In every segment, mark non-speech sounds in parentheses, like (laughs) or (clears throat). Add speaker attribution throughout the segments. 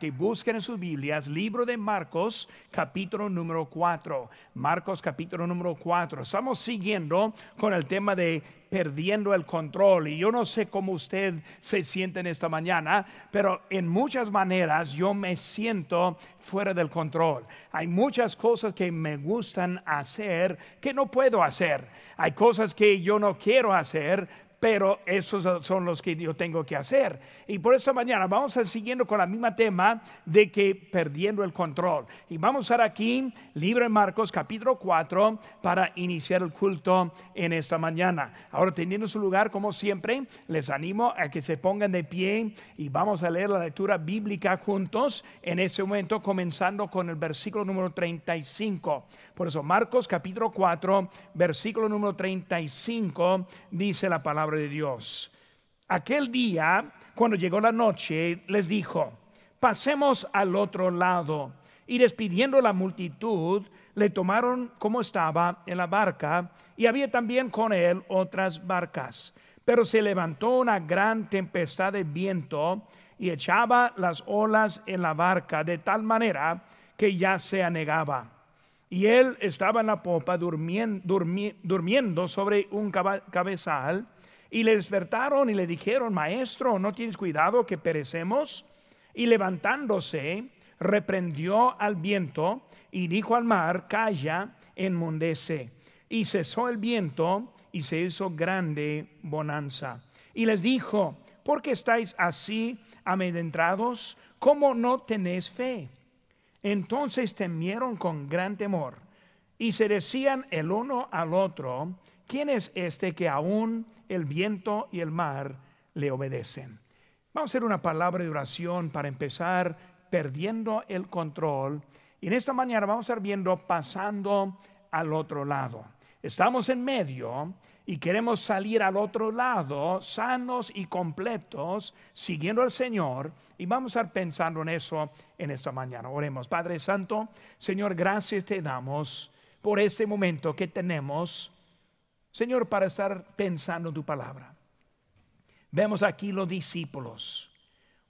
Speaker 1: que busquen en sus Biblias, libro de Marcos, capítulo número 4. Marcos, capítulo número 4. Estamos siguiendo con el tema de perdiendo el control. Y yo no sé cómo usted se siente en esta mañana, pero en muchas maneras yo me siento fuera del control. Hay muchas cosas que me gustan hacer que no puedo hacer. Hay cosas que yo no quiero hacer, pero esos son los que yo tengo que hacer. Y por esta mañana vamos a siguiendo con la misma tema de que perdiendo el control. Y vamos a estar aquí, Libre Marcos, capítulo 4, para iniciar el culto en esta mañana. Ahora, teniendo su lugar, como siempre, les animo a que se pongan de pie y vamos a leer la lectura bíblica juntos en este momento, comenzando con el versículo número 35. Por eso, Marcos, capítulo 4, versículo número 35, dice la palabra de Dios. Aquel día, cuando llegó la noche, les dijo, pasemos al otro lado. Y despidiendo la multitud, le tomaron como estaba en la barca, y había también con él otras barcas. Pero se levantó una gran tempestad de viento y echaba las olas en la barca de tal manera que ya se anegaba. Y él estaba en la popa durmiendo, sobre un cabezal y le despertaron y le dijeron, Maestro, ¿no tienes cuidado que perecemos? Y levantándose, reprendió al viento y dijo al mar, Calla, enmundece. Y cesó el viento y se hizo grande bonanza. Y les dijo, ¿por qué estáis así amedrentados? ¿Cómo no tenéis fe? Entonces temieron con gran temor y se decían el uno al otro, ¿quién es este que aún el viento y el mar le obedecen? Vamos a hacer una palabra de oración para empezar perdiendo el control. Y en esta mañana vamos a estar viendo pasando al otro lado. Estamos en medio y queremos salir al otro lado sanos y completos, siguiendo al Señor. Y vamos a estar pensando en eso en esta mañana. Oremos, Padre Santo, Señor, gracias te damos por este momento que tenemos Señor, para estar pensando en tu palabra. Vemos aquí los discípulos,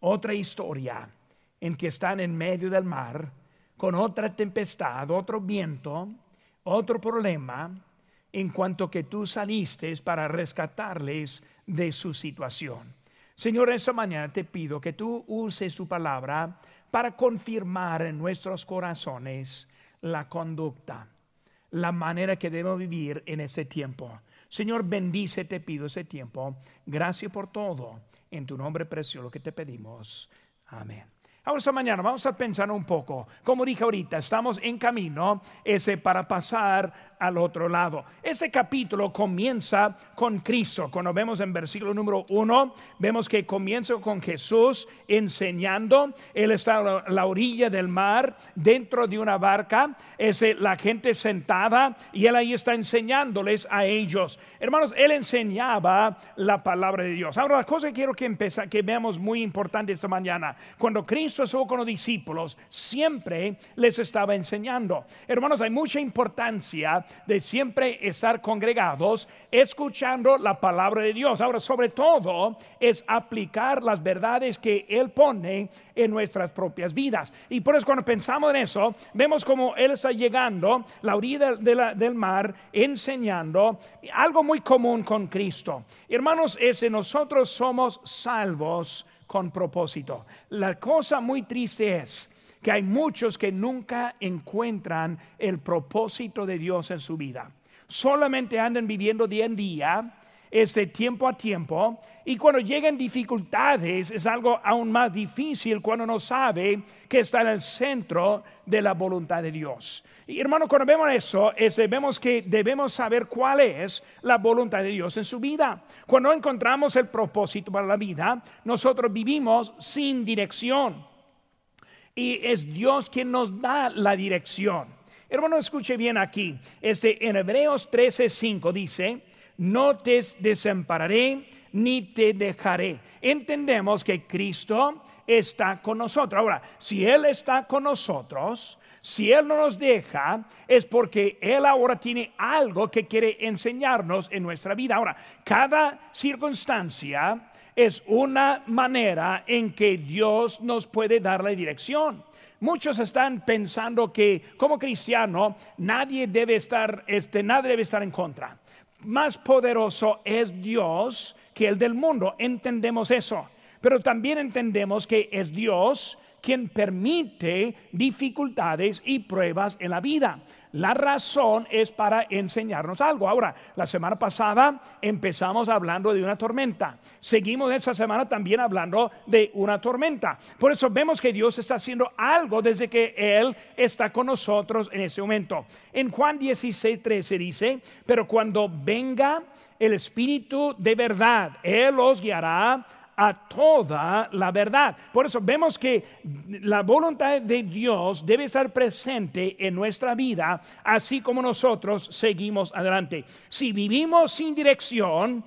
Speaker 1: otra historia en que están en medio del mar, con otra tempestad, otro viento, otro problema, en cuanto que tú saliste para rescatarles de su situación. Señor, esta mañana te pido que tú uses tu palabra para confirmar en nuestros corazones la conducta la manera que debemos vivir en este tiempo. Señor, bendice, te pido ese tiempo. Gracias por todo. En tu nombre precioso que te pedimos. Amén. Ahora esta mañana vamos a pensar un poco. Como dije ahorita, estamos en camino ese para pasar al otro lado. Este capítulo comienza con Cristo. Cuando vemos en versículo número uno, vemos que comienza con Jesús enseñando. Él está a la orilla del mar, dentro de una barca. Es la gente sentada y él ahí está enseñándoles a ellos. Hermanos, él enseñaba la palabra de Dios. Ahora, la cosa que quiero que, empiece, que veamos muy importante esta mañana. Cuando Cristo estuvo con los discípulos, siempre les estaba enseñando. Hermanos, hay mucha importancia de siempre estar congregados escuchando la palabra de Dios. Ahora, sobre todo, es aplicar las verdades que Él pone en nuestras propias vidas. Y por eso cuando pensamos en eso, vemos como Él está llegando la orilla del mar, enseñando algo muy común con Cristo. Hermanos, ese nosotros somos salvos con propósito. La cosa muy triste es que hay muchos que nunca encuentran el propósito de Dios en su vida. Solamente andan viviendo día en día, este tiempo a tiempo, y cuando llegan dificultades es algo aún más difícil cuando no sabe que está en el centro de la voluntad de Dios. Y hermano, cuando vemos eso, vemos que debemos saber cuál es la voluntad de Dios en su vida. Cuando encontramos el propósito para la vida, nosotros vivimos sin dirección y es Dios quien nos da la dirección. Hermano, escuche bien aquí. Este en Hebreos 13:5 dice, "No te desampararé ni te dejaré." Entendemos que Cristo está con nosotros. Ahora, si él está con nosotros, si Él no nos deja, es porque Él ahora tiene algo que quiere enseñarnos en nuestra vida. Ahora, cada circunstancia es una manera en que Dios nos puede dar la dirección. Muchos están pensando que como cristiano nadie debe estar, este, nadie debe estar en contra. Más poderoso es Dios que el del mundo. Entendemos eso. Pero también entendemos que es Dios quien permite dificultades y pruebas en la vida. La razón es para enseñarnos algo. Ahora, la semana pasada empezamos hablando de una tormenta. Seguimos esta semana también hablando de una tormenta. Por eso vemos que Dios está haciendo algo desde que Él está con nosotros en este momento. En Juan 16, 13 dice, pero cuando venga el Espíritu de verdad, Él os guiará a toda la verdad. Por eso vemos que la voluntad de Dios debe estar presente en nuestra vida, así como nosotros seguimos adelante. Si vivimos sin dirección,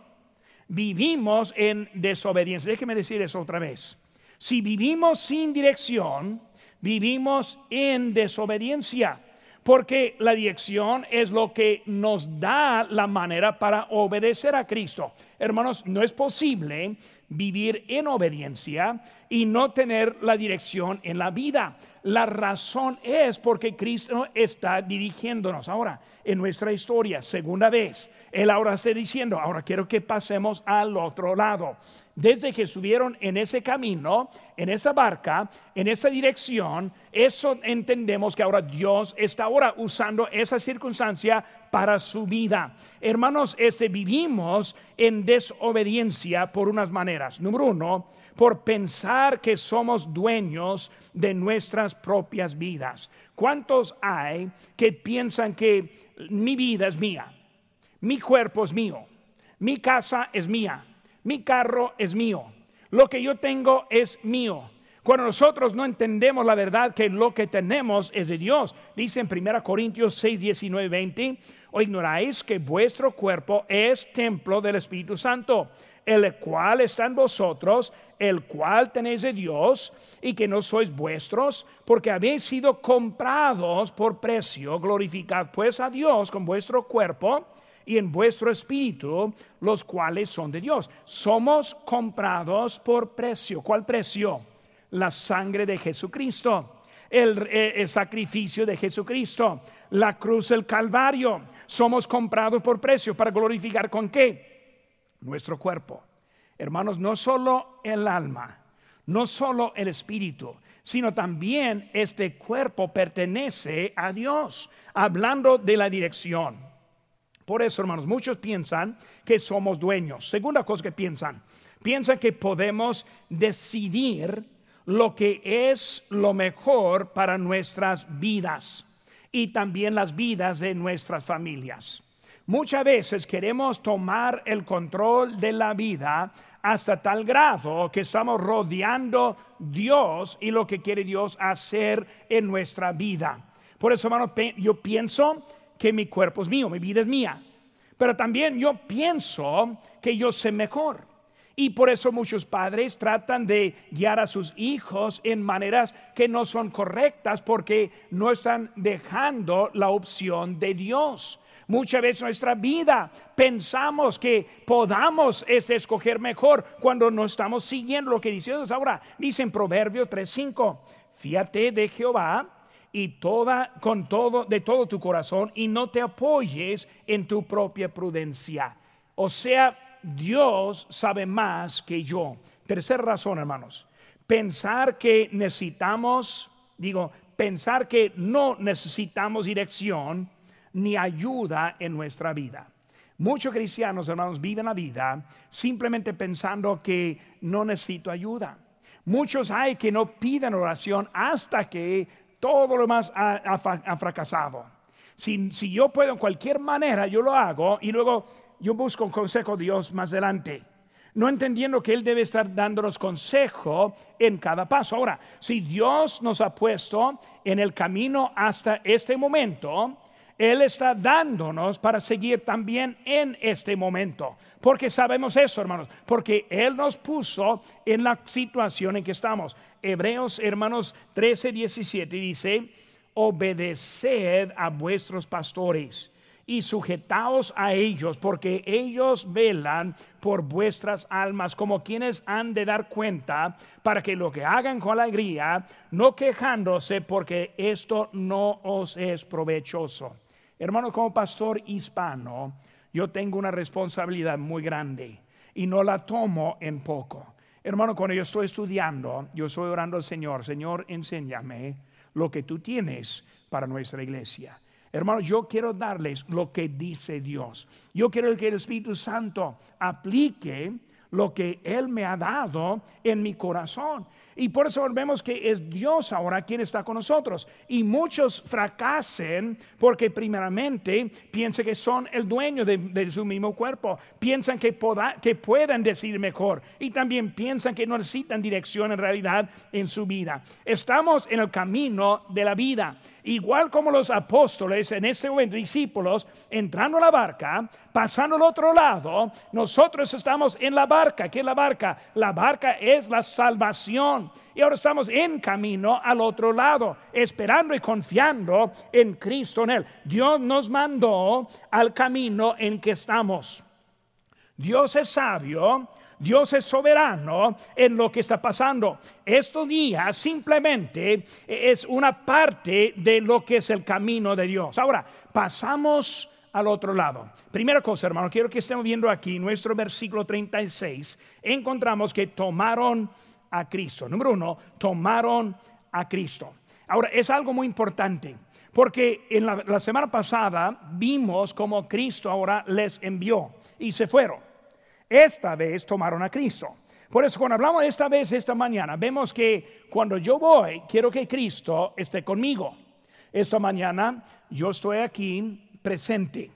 Speaker 1: vivimos en desobediencia. Déjeme decir eso otra vez. Si vivimos sin dirección, vivimos en desobediencia porque la dirección es lo que nos da la manera para obedecer a Cristo. Hermanos, no es posible vivir en obediencia y no tener la dirección en la vida. La razón es porque Cristo está dirigiéndonos ahora en nuestra historia, segunda vez. Él ahora está diciendo, ahora quiero que pasemos al otro lado desde que subieron en ese camino, en esa barca, en esa dirección, eso entendemos que ahora Dios está ahora usando esa circunstancia para su vida. Hermanos, este vivimos en desobediencia por unas maneras. Número uno, por pensar que somos dueños de nuestras propias vidas. ¿Cuántos hay que piensan que mi vida es mía? Mi cuerpo es mío. Mi casa es mía mi carro es mío, lo que yo tengo es mío. Cuando nosotros no entendemos la verdad que lo que tenemos es de Dios, dice en 1 Corintios 6, 19, 20, o ignoráis que vuestro cuerpo es templo del Espíritu Santo, el cual está en vosotros, el cual tenéis de Dios, y que no sois vuestros, porque habéis sido comprados por precio. Glorificad pues a Dios con vuestro cuerpo y en vuestro espíritu, los cuales son de Dios. Somos comprados por precio. ¿Cuál precio? La sangre de Jesucristo. El, eh, el, sacrificio de Jesucristo, la cruz del Calvario. Somos comprados por precio para glorificar con qué? Nuestro cuerpo. Hermanos, no solo el alma, no solo el espíritu, sino también este cuerpo pertenece a Dios, hablando de la dirección. Por eso, hermanos, muchos piensan que somos dueños. Segunda cosa que piensan, piensan que podemos decidir lo que es lo mejor para nuestras vidas y también las vidas de nuestras familias. Muchas veces queremos tomar el control de la vida hasta tal grado que estamos rodeando Dios y lo que quiere Dios hacer en nuestra vida. Por eso, hermanos, yo pienso que mi cuerpo es mío, mi vida es mía. Pero también yo pienso que yo sé mejor. Y por eso muchos padres tratan de guiar a sus hijos en maneras que no son correctas porque no están dejando la opción de Dios. Muchas veces nuestra vida pensamos que podamos este, escoger mejor cuando no estamos siguiendo lo que dice Dios. Ahora, dice en Proverbio 3:5, fíjate de Jehová y toda con todo de todo tu corazón y no te apoyes en tu propia prudencia. O sea, Dios sabe más que yo. Tercera razón, hermanos. Pensar que necesitamos, digo, pensar que no necesitamos dirección ni ayuda en nuestra vida. Muchos cristianos, hermanos, viven la vida simplemente pensando que no necesito ayuda. Muchos hay que no piden oración hasta que todo lo demás ha, fracasado. Si, si, yo puedo en cualquier manera, yo lo hago y luego yo busco un consejo de Dios más adelante. No entendiendo que Él debe estar dándonos consejo en cada paso. Ahora, si Dios nos ha puesto en el camino hasta este momento, él está dándonos para seguir también en este momento. Porque sabemos eso, hermanos, porque Él nos puso en la situación en que estamos. Hebreos, hermanos, 13, 17 dice, obedeced a vuestros pastores y sujetaos a ellos, porque ellos velan por vuestras almas, como quienes han de dar cuenta, para que lo que hagan con alegría, no quejándose, porque esto no os es provechoso. Hermano, como pastor hispano, yo tengo una responsabilidad muy grande y no la tomo en poco. Hermano, cuando yo estoy estudiando, yo estoy orando al Señor, Señor, enséñame lo que tú tienes para nuestra iglesia. Hermanos, yo quiero darles lo que dice Dios. Yo quiero que el Espíritu Santo aplique lo que Él me ha dado en mi corazón. Y por eso vemos que es Dios ahora quien está con nosotros. Y muchos fracasen porque primeramente piensan que son el dueño de, su mismo cuerpo. Piensan que, que puedan decir mejor. Y también piensan que no necesitan dirección en realidad en su vida. Estamos en el camino de la vida. Igual como los apóstoles en este momento, discípulos, entrando a la barca, pasando al otro lado, nosotros estamos en la barca. ¿Qué es la barca? La barca es la salvación y ahora estamos en camino al otro lado, esperando y confiando en Cristo en Él. Dios nos mandó al camino en que estamos. Dios es sabio, Dios es soberano en lo que está pasando. Estos días simplemente es una parte de lo que es el camino de Dios. Ahora, pasamos al otro lado. Primera cosa, hermano, quiero que estemos viendo aquí nuestro versículo 36. Encontramos que tomaron a Cristo. Número uno, tomaron a Cristo. Ahora, es algo muy importante, porque en la, semana pasada vimos cómo Cristo ahora les envió y se fueron. Esta vez tomaron a Cristo. Por eso cuando hablamos esta vez, esta mañana, vemos que cuando yo voy, quiero que Cristo esté conmigo. Esta mañana yo estoy aquí presente.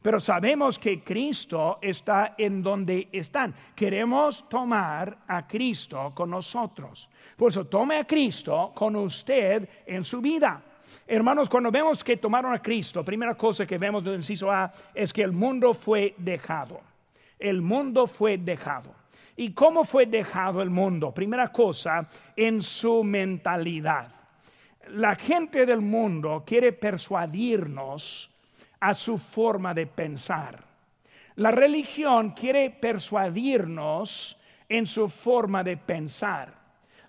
Speaker 1: Pero sabemos que Cristo está en donde están. Queremos tomar a Cristo con nosotros. Por eso tome a Cristo con usted en su vida. Hermanos, cuando vemos que tomaron a Cristo, primera cosa que vemos del inciso A es que el mundo fue dejado. El mundo fue dejado. ¿Y cómo fue dejado el mundo? Primera cosa, en su mentalidad. La gente del mundo quiere persuadirnos a su forma de pensar. La religión quiere persuadirnos en su forma de pensar.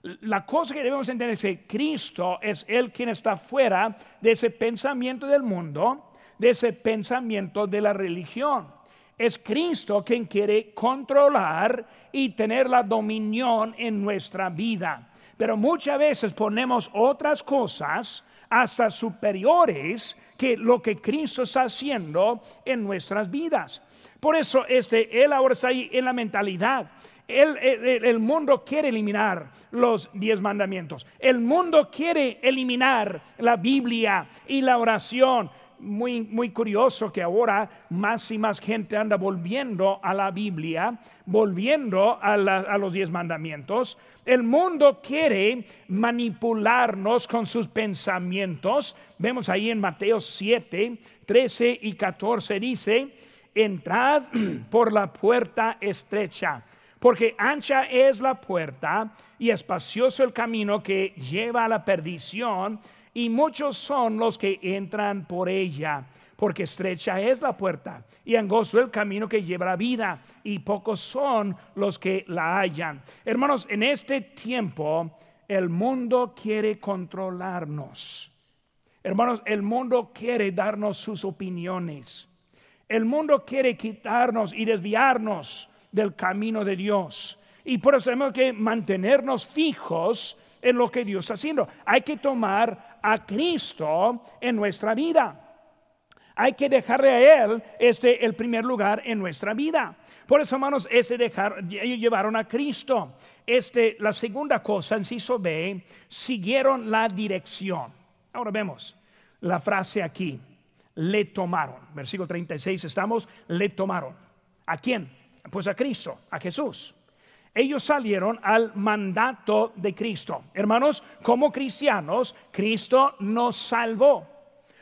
Speaker 1: La cosa que debemos entender es que Cristo es el quien está fuera de ese pensamiento del mundo, de ese pensamiento de la religión. Es Cristo quien quiere controlar y tener la dominión en nuestra vida. Pero muchas veces ponemos otras cosas hasta superiores que lo que Cristo está haciendo en nuestras vidas. Por eso este, Él ahora está ahí en la mentalidad. El, el, mundo quiere eliminar los diez mandamientos. El mundo quiere eliminar la Biblia y la oración muy, muy curioso que ahora más y más gente anda volviendo a la Biblia, volviendo a, a los diez mandamientos. El mundo quiere manipularnos con sus pensamientos. Vemos ahí en Mateo 7, 13 y 14 dice, entrad (clears throat) por la puerta estrecha porque ancha es la puerta y espacioso el camino que lleva a la perdición, y muchos son los que entran por ella, porque estrecha es la puerta y angosto el camino que lleva la vida, y pocos son los que la hallan. Hermanos, en este tiempo el mundo quiere controlarnos. Hermanos, el mundo quiere darnos sus opiniones. El mundo quiere quitarnos y desviarnos del camino de Dios. Y por eso tenemos que mantenernos fijos en lo que Dios está haciendo. Hay que tomar a Cristo en nuestra vida. Hay que dejarle a Él este el primer lugar en nuestra vida. Por eso, hermanos, ese dejar, ellos llevaron a Cristo. Este, la segunda cosa, inciso B, siguieron la dirección. Ahora vemos la frase aquí, le tomaron. Versículo 36 estamos, le tomaron. ¿A quién? Pues a Cristo, a Jesús ellos salieron al mandato de Cristo. Hermanos, como cristianos, Cristo nos salvó.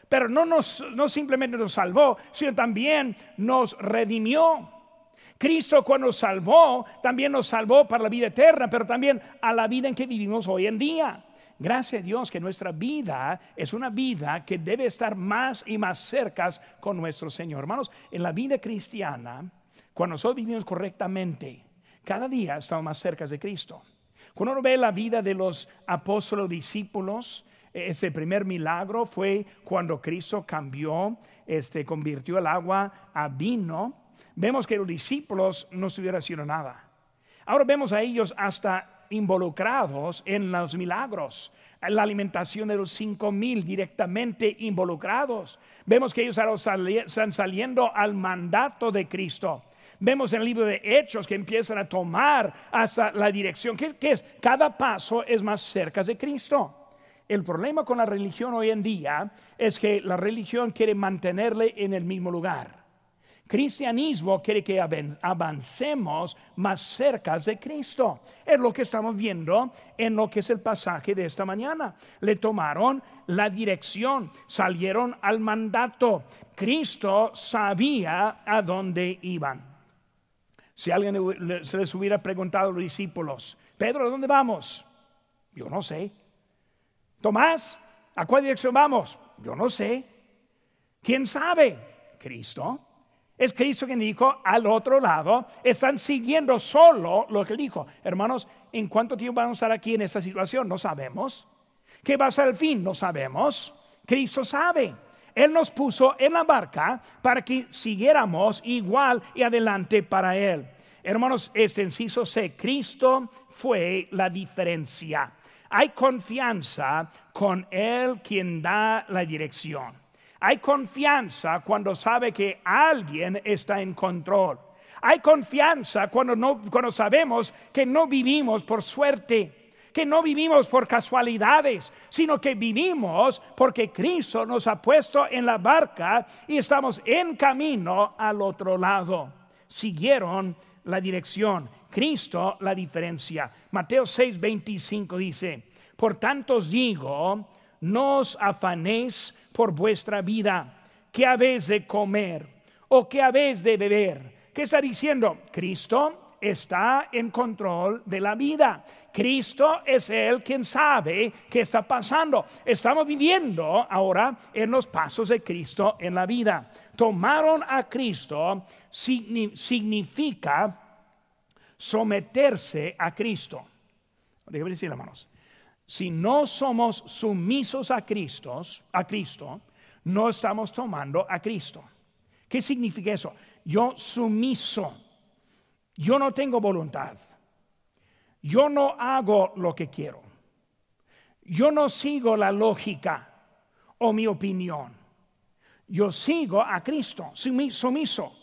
Speaker 1: Pero no, nos, no simplemente nos salvó, sino también nos redimió. Cristo cuando nos salvó, también nos salvó para la vida eterna, pero también a la vida en que vivimos hoy en día. gracias a Dios que nuestra vida es una vida que debe estar más y más cerca con nuestro Señor. Hermanos, en la vida cristiana, cuando nosotros vivimos correctamente, cada día estamos más cerca de Cristo. Cuando uno ve la vida de los apóstoles discípulos, ese primer milagro fue cuando Cristo cambió, este, convirtió el agua a vino. Vemos que los discípulos no estuvieron haciendo nada. Ahora vemos a ellos hasta involucrados en los milagros, la alimentación de los cinco mil directamente involucrados. Vemos que ellos están saliendo al mandato de Cristo. Vemos en el libro de Hechos que empiezan a tomar hasta la dirección, que, es cada paso es más cerca de Cristo. El problema con la religión hoy en día es que la religión quiere mantenerle en el mismo lugar. Cristianismo quiere que avancemos más cerca de Cristo. Es lo que estamos viendo en lo que es el pasaje de esta mañana. Le tomaron la dirección, salieron al mandato. Cristo sabía a dónde iban. Si alguien se les hubiera preguntado a los discípulos, Pedro, ¿a dónde vamos? Yo no sé. Tomás, ¿a cuál dirección vamos? Yo no sé. ¿Quién sabe? Cristo. Es Cristo quien dijo al otro lado, están siguiendo solo lo que dijo. Hermanos, ¿en cuánto tiempo vamos a estar aquí en esta situación? No sabemos. ¿Qué va a ser el fin? No sabemos. Cristo sabe. Él nos puso en la barca para que siguiéramos igual y adelante para Él. Hermanos, este inciso C, Cristo fue la diferencia. Hay confianza con Él quien da la dirección. Hay confianza cuando sabe que alguien está en control. Hay confianza cuando, no, cuando sabemos que no vivimos por suerte, que no vivimos por casualidades, sino que vivimos porque Cristo nos ha puesto en la barca y estamos en camino al otro lado. Siguieron la dirección. Cristo la diferencia. Mateo 6, 25 dice, por tanto os digo, no os afanéis por vuestra vida, qué habéis de comer o qué habéis de beber. ¿Qué está diciendo? Cristo está en control de la vida. Cristo es el quien sabe qué está pasando. Estamos viviendo ahora en los pasos de Cristo en la vida. Tomaron a Cristo significa someterse a Cristo. Déjame decir, hermanos. Si no somos sumisos a Cristo, a Cristo, no estamos tomando a Cristo. ¿Qué significa eso? Yo sumiso. Yo no tengo voluntad. Yo no hago lo que quiero. Yo no sigo la lógica o mi opinión. Yo sigo a Cristo, sumiso.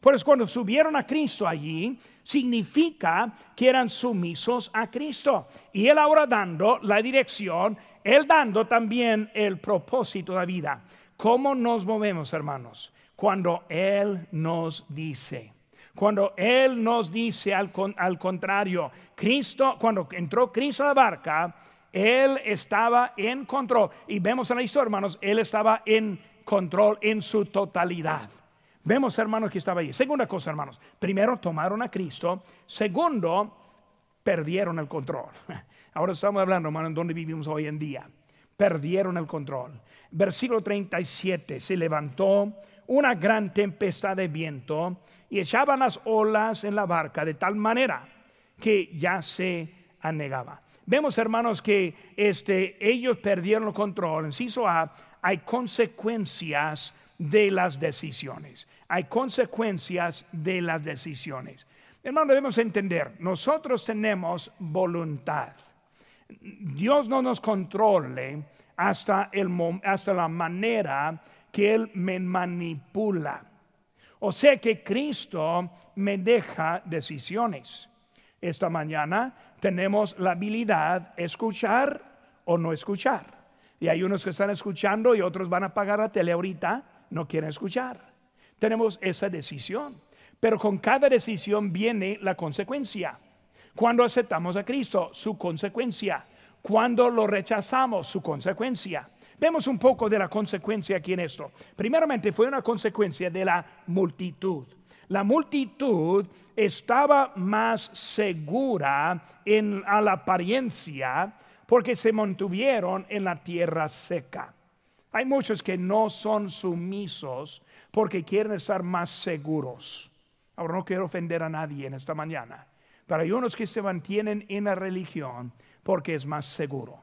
Speaker 1: Por eso cuando subieron a Cristo allí, significa que eran sumisos a Cristo. Y Él ahora dando la dirección, Él dando también el propósito de la vida. ¿Cómo nos movemos, hermanos? Cuando Él nos dice. Cuando Él nos dice al, contrario, Cristo, cuando entró Cristo a la barca, Él estaba en control. Y vemos en la historia, hermanos, Él estaba en control en su totalidad. Vemos, hermanos, que estaba ahí. Segunda cosa, hermanos. Primero, tomaron a Cristo. Segundo, perdieron el control. (laughs) Ahora estamos hablando, hermano, en donde vivimos hoy en día. Perdieron el control. Versículo 37. Se levantó una gran tempestad de viento y echaban las olas en la barca de tal manera que ya se anegaba. Vemos, hermanos, que este, ellos perdieron el control. Inciso A, hay consecuencias de las decisiones. Hay consecuencias de las decisiones. Hermano, debemos entender, nosotros tenemos voluntad. Dios no nos controle hasta, el, hasta la manera que Él me manipula. O sea que Cristo me deja decisiones. Esta mañana tenemos la habilidad escuchar o no escuchar. Y hay unos que están escuchando y otros van a apagar la tele ahorita no quieren escuchar. Tenemos esa decisión. Pero con cada decisión viene la consecuencia. Cuando aceptamos a Cristo, su consecuencia. Cuando lo rechazamos, su consecuencia. Vemos un poco de la consecuencia aquí en esto. Primeramente fue una consecuencia de la multitud. La multitud estaba más segura en a la apariencia porque se mantuvieron en la tierra seca. Hay muchos que no son sumisos porque quieren estar más seguros. Ahora no quiero ofender a nadie en esta mañana, pero hay unos que se mantienen en la religión porque es más seguro,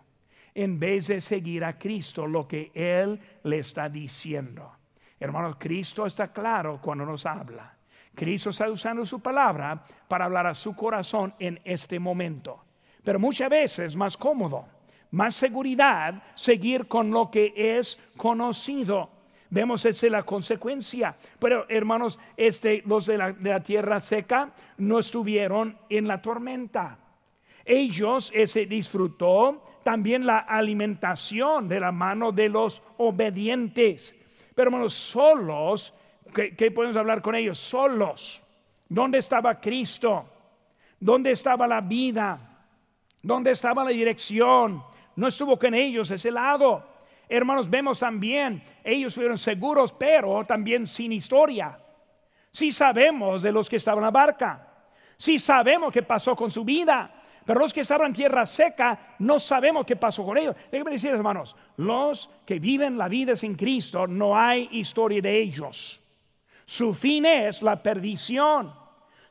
Speaker 1: en vez de seguir a Cristo lo que Él le está diciendo. Hermanos, Cristo está claro cuando nos habla. Cristo está usando su palabra para hablar a su corazón en este momento. Pero muchas veces es más cómodo, más seguridad seguir con lo que es conocido. Vemos esa es la consecuencia. Pero hermanos, este, los de la, de la tierra seca no estuvieron en la tormenta. Ellos ese disfrutó también la alimentación de la mano de los obedientes. Pero hermanos, solos, ¿qué, podemos hablar con ellos? Solos. ¿Dónde estaba Cristo? ¿Dónde estaba la vida? ¿Dónde estaba la dirección? No estuvo con ellos ese lado. Hermanos, vemos también, ellos fueron seguros, pero también sin historia. Sí sabemos de los que estaban en la barca. Sí sabemos qué pasó con su vida. Pero los que estaban tierra seca, no sabemos qué pasó con ellos. Déjenme decir, hermanos, los que viven la vida sin Cristo, no hay historia de ellos. Su fin es la perdición.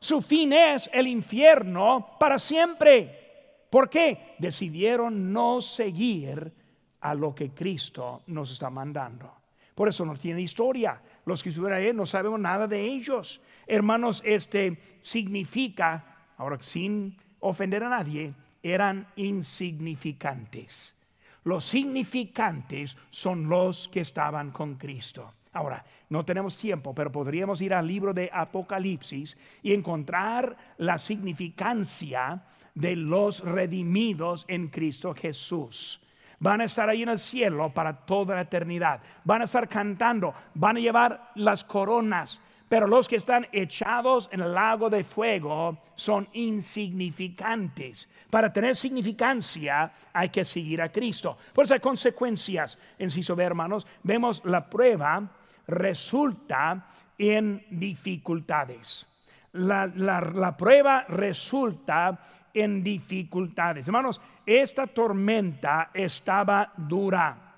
Speaker 1: Su fin es el infierno para siempre. ¿Por qué? Decidieron no seguir a lo que Cristo nos está mandando. Por eso no tiene historia. Los que estuvieron ahí no sabemos nada de ellos. Hermanos, este significa, ahora sin ofender a nadie, eran insignificantes. Los significantes son los que estaban con Cristo. Ahora, no tenemos tiempo, pero podríamos ir al libro de Apocalipsis y encontrar la significancia de los redimidos en Cristo Jesús van a estar ahí en el cielo para toda la eternidad. Van a estar cantando, van a llevar las coronas, pero los que están echados en el lago de fuego son insignificantes. Para tener significancia hay que seguir a Cristo. Por eso hay consecuencias, en sí hermanos. Vemos la prueba resulta en dificultades. La, la prueba resulta en dificultades. Hermanos, esta tormenta estaba dura.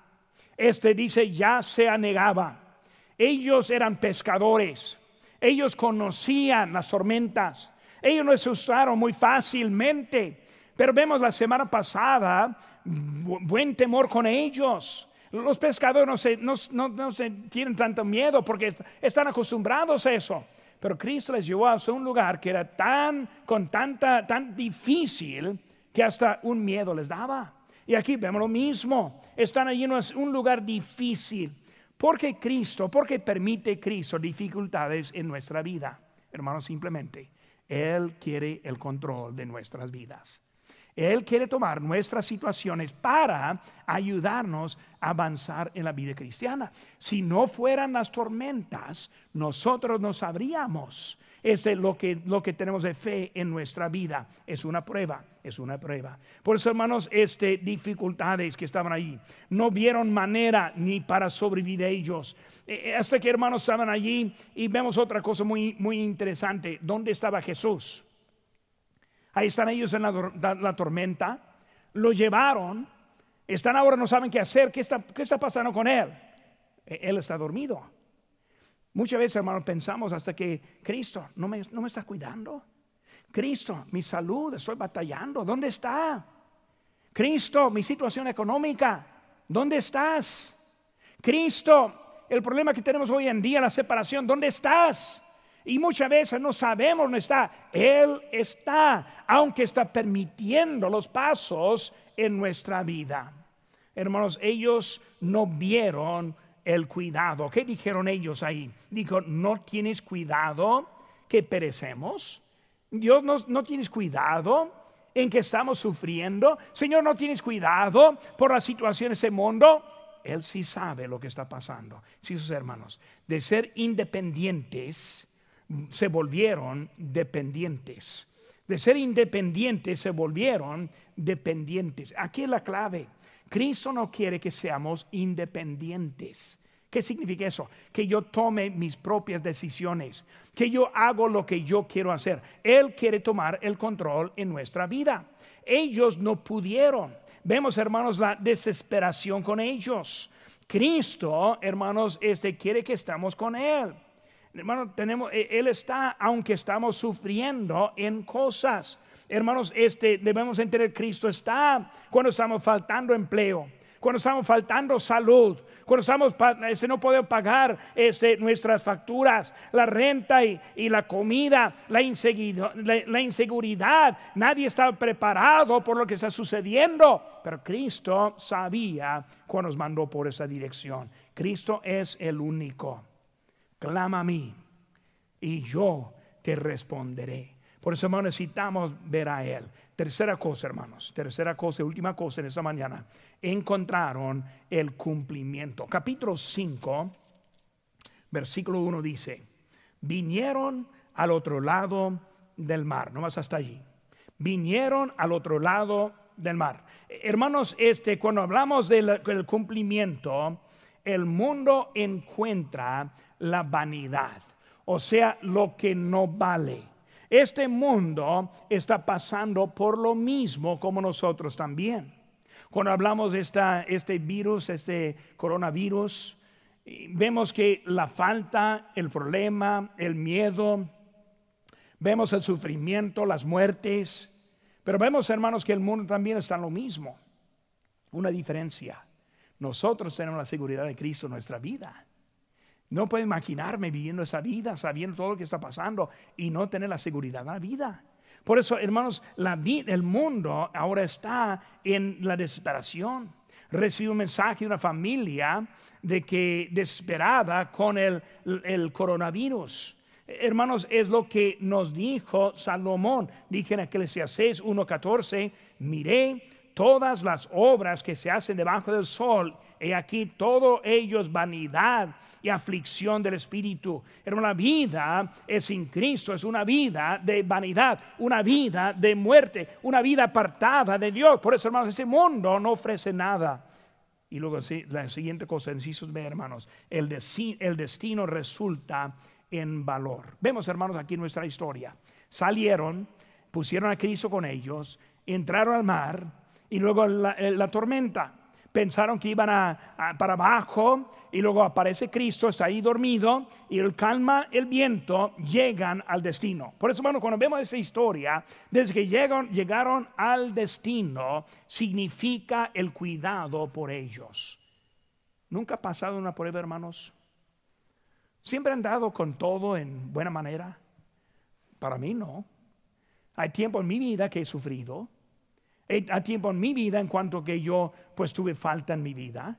Speaker 1: Este dice, ya se anegaba. Ellos eran pescadores. Ellos conocían las tormentas. Ellos no se usaron muy fácilmente. Pero vemos la semana pasada buen temor con ellos. Los pescadores no se, tienen tanto miedo porque están acostumbrados a eso. Pero Cristo les llevó a un lugar que era tan, con tanta, tan difícil que hasta un miedo les daba. Y aquí vemos lo mismo. Están allí en un lugar difícil. ¿Por qué Cristo? ¿Por qué permite Cristo dificultades en nuestra vida? Hermanos, simplemente, Él quiere el control de nuestras vidas. Él quiere tomar nuestras situaciones para ayudarnos a avanzar en la vida cristiana. Si no fueran las tormentas, nosotros no sabríamos. Es lo que, lo que tenemos de fe en nuestra vida. Es una prueba, es una prueba. Por eso, hermanos, este, dificultades que estaban allí, no vieron manera ni para sobrevivir ellos. Eh, eh, hasta que, hermanos, estaban allí y vemos otra cosa muy, muy interesante. ¿Dónde estaba Jesús? Ahí están ellos en la, tormenta. Lo llevaron. Están ahora, no saben qué hacer. ¿Qué está, qué está pasando con él? E, él está dormido. Muchas veces, hermanos, pensamos hasta que Cristo no me, no me está cuidando. Cristo, mi salud, estoy batallando. ¿Dónde está? Cristo, mi situación económica. ¿Dónde estás? Cristo, el problema que tenemos hoy en día, la separación. ¿Dónde estás? Y muchas veces no sabemos dónde está. Él está, aunque está permitiendo los pasos en nuestra vida. Hermanos, ellos no vieron el cuidado. ¿Qué dijeron ellos ahí? Dijo, no tienes cuidado que perecemos. Dios no, no tienes cuidado en que estamos sufriendo. Señor, no tienes cuidado por la situación de ese mundo. Él sí sabe lo que está pasando. Sí, sus hermanos, de ser independientes se volvieron dependientes. De ser independientes se volvieron dependientes. Aquí es la clave. Cristo no quiere que seamos independientes. ¿Qué significa eso? Que yo tome mis propias decisiones, que yo hago lo que yo quiero hacer. Él quiere tomar el control en nuestra vida. Ellos no pudieron. vemos, hermanos, la desesperación con ellos. Cristo, hermanos, este quiere que estamos con Él. Hermano, tenemos, e, Él está, aunque estamos sufriendo en cosas. Hermanos, este, debemos entender, Cristo está cuando estamos faltando empleo cuando estamos faltando salud, cuando estamos, este, no podemos pagar este, nuestras facturas, la renta y, la comida, la inseguridad, la, inseguridad. Nadie está preparado por lo que está sucediendo, pero Cristo sabía cuando nos mandó por esa dirección. Cristo es el único. Clama a mí y yo te responderé. Por eso, hermanos, necesitamos ver a Él. Tercera cosa, hermanos, tercera cosa, última cosa en esta mañana, encontraron el cumplimiento. Capítulo 5, versículo 1 dice, vinieron al otro lado del mar, no más hasta allí. Vinieron al otro lado del mar. Hermanos, este, cuando hablamos del, del cumplimiento, el mundo encuentra la vanidad, o sea, lo que no vale. Este mundo está pasando por lo mismo como nosotros también. Cuando hablamos de esta, este virus, este coronavirus, vemos que la falta, el problema, el miedo, vemos el sufrimiento, las muertes, pero vemos, hermanos, que el mundo también está en lo mismo. Una diferencia. Nosotros tenemos la seguridad de Cristo en nuestra vida. No puedo imaginarme viviendo esa vida, sabiendo todo lo que está pasando y no tener la seguridad de la vida. Por eso, hermanos, la el mundo ahora está en la desesperación. Recibo un mensaje de una familia de que desesperada con el, el coronavirus. Hermanos, es lo que nos dijo Salomón. Dije en Eclesiastes 1.14, miré todas las obras que se hacen debajo del sol, y aquí todo ello es vanidad y aflicción del espíritu. Pero la vida es sin Cristo, es una vida de vanidad, una vida de muerte, una vida apartada de Dios. Por eso, hermanos, ese mundo no ofrece nada. Y luego la siguiente cosa, incisos B, hermanos, el, el destino resulta en valor. Vemos, hermanos, aquí nuestra historia. Salieron, pusieron a Cristo con ellos, entraron al mar y luego la tormenta pensaron que iban a, para abajo y luego aparece Cristo, está ahí dormido y él calma el viento, llegan al destino. Por eso, hermano, cuando vemos esa historia, desde que llegan, llegaron al destino, significa el cuidado por ellos. ¿Nunca ha pasado una prueba, hermanos? ¿Siempre han dado con todo en buena manera? Para mí no. Hay tiempo en mi vida que he sufrido a tiempo en mi vida en cuanto que yo pues tuve falta en mi vida.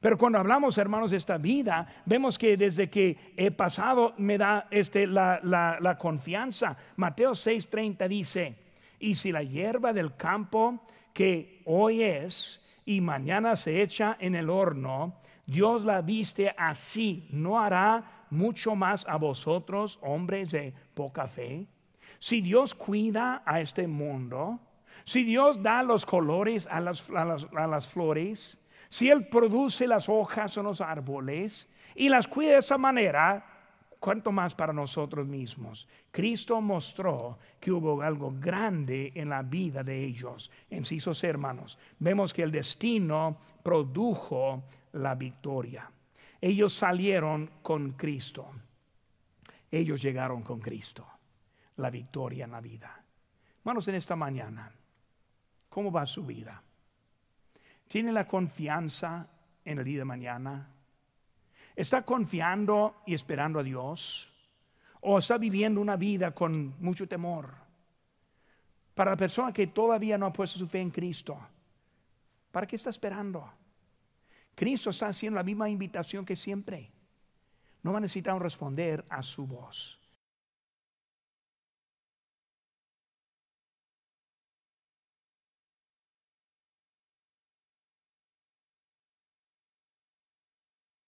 Speaker 1: Pero cuando hablamos, hermanos, de esta vida, vemos que desde que he pasado me da este, la, la confianza. Mateo 6:30 dice, y si la hierba del campo que hoy es y mañana se echa en el horno, Dios la viste así, ¿no hará mucho más a vosotros, hombres de poca fe? Si Dios cuida a este mundo, si Dios da los colores a las, flores, si Él produce las hojas en los árboles y las cuida de esa manera, cuanto más para nosotros mismos. Cristo mostró que hubo algo grande en la vida de ellos. En sus hermanos, vemos que el destino produjo la victoria. Ellos salieron con Cristo. Ellos llegaron con Cristo. La victoria en la vida. Hermanos, en esta mañana ¿Cómo va su vida? ¿Tiene la confianza en el día de mañana? ¿Está confiando y esperando a Dios? ¿O está viviendo una vida con mucho temor? Para la persona que todavía no ha puesto su fe en Cristo, ¿para qué está esperando? Cristo está haciendo la misma invitación que siempre. No va a necesitar responder a su voz.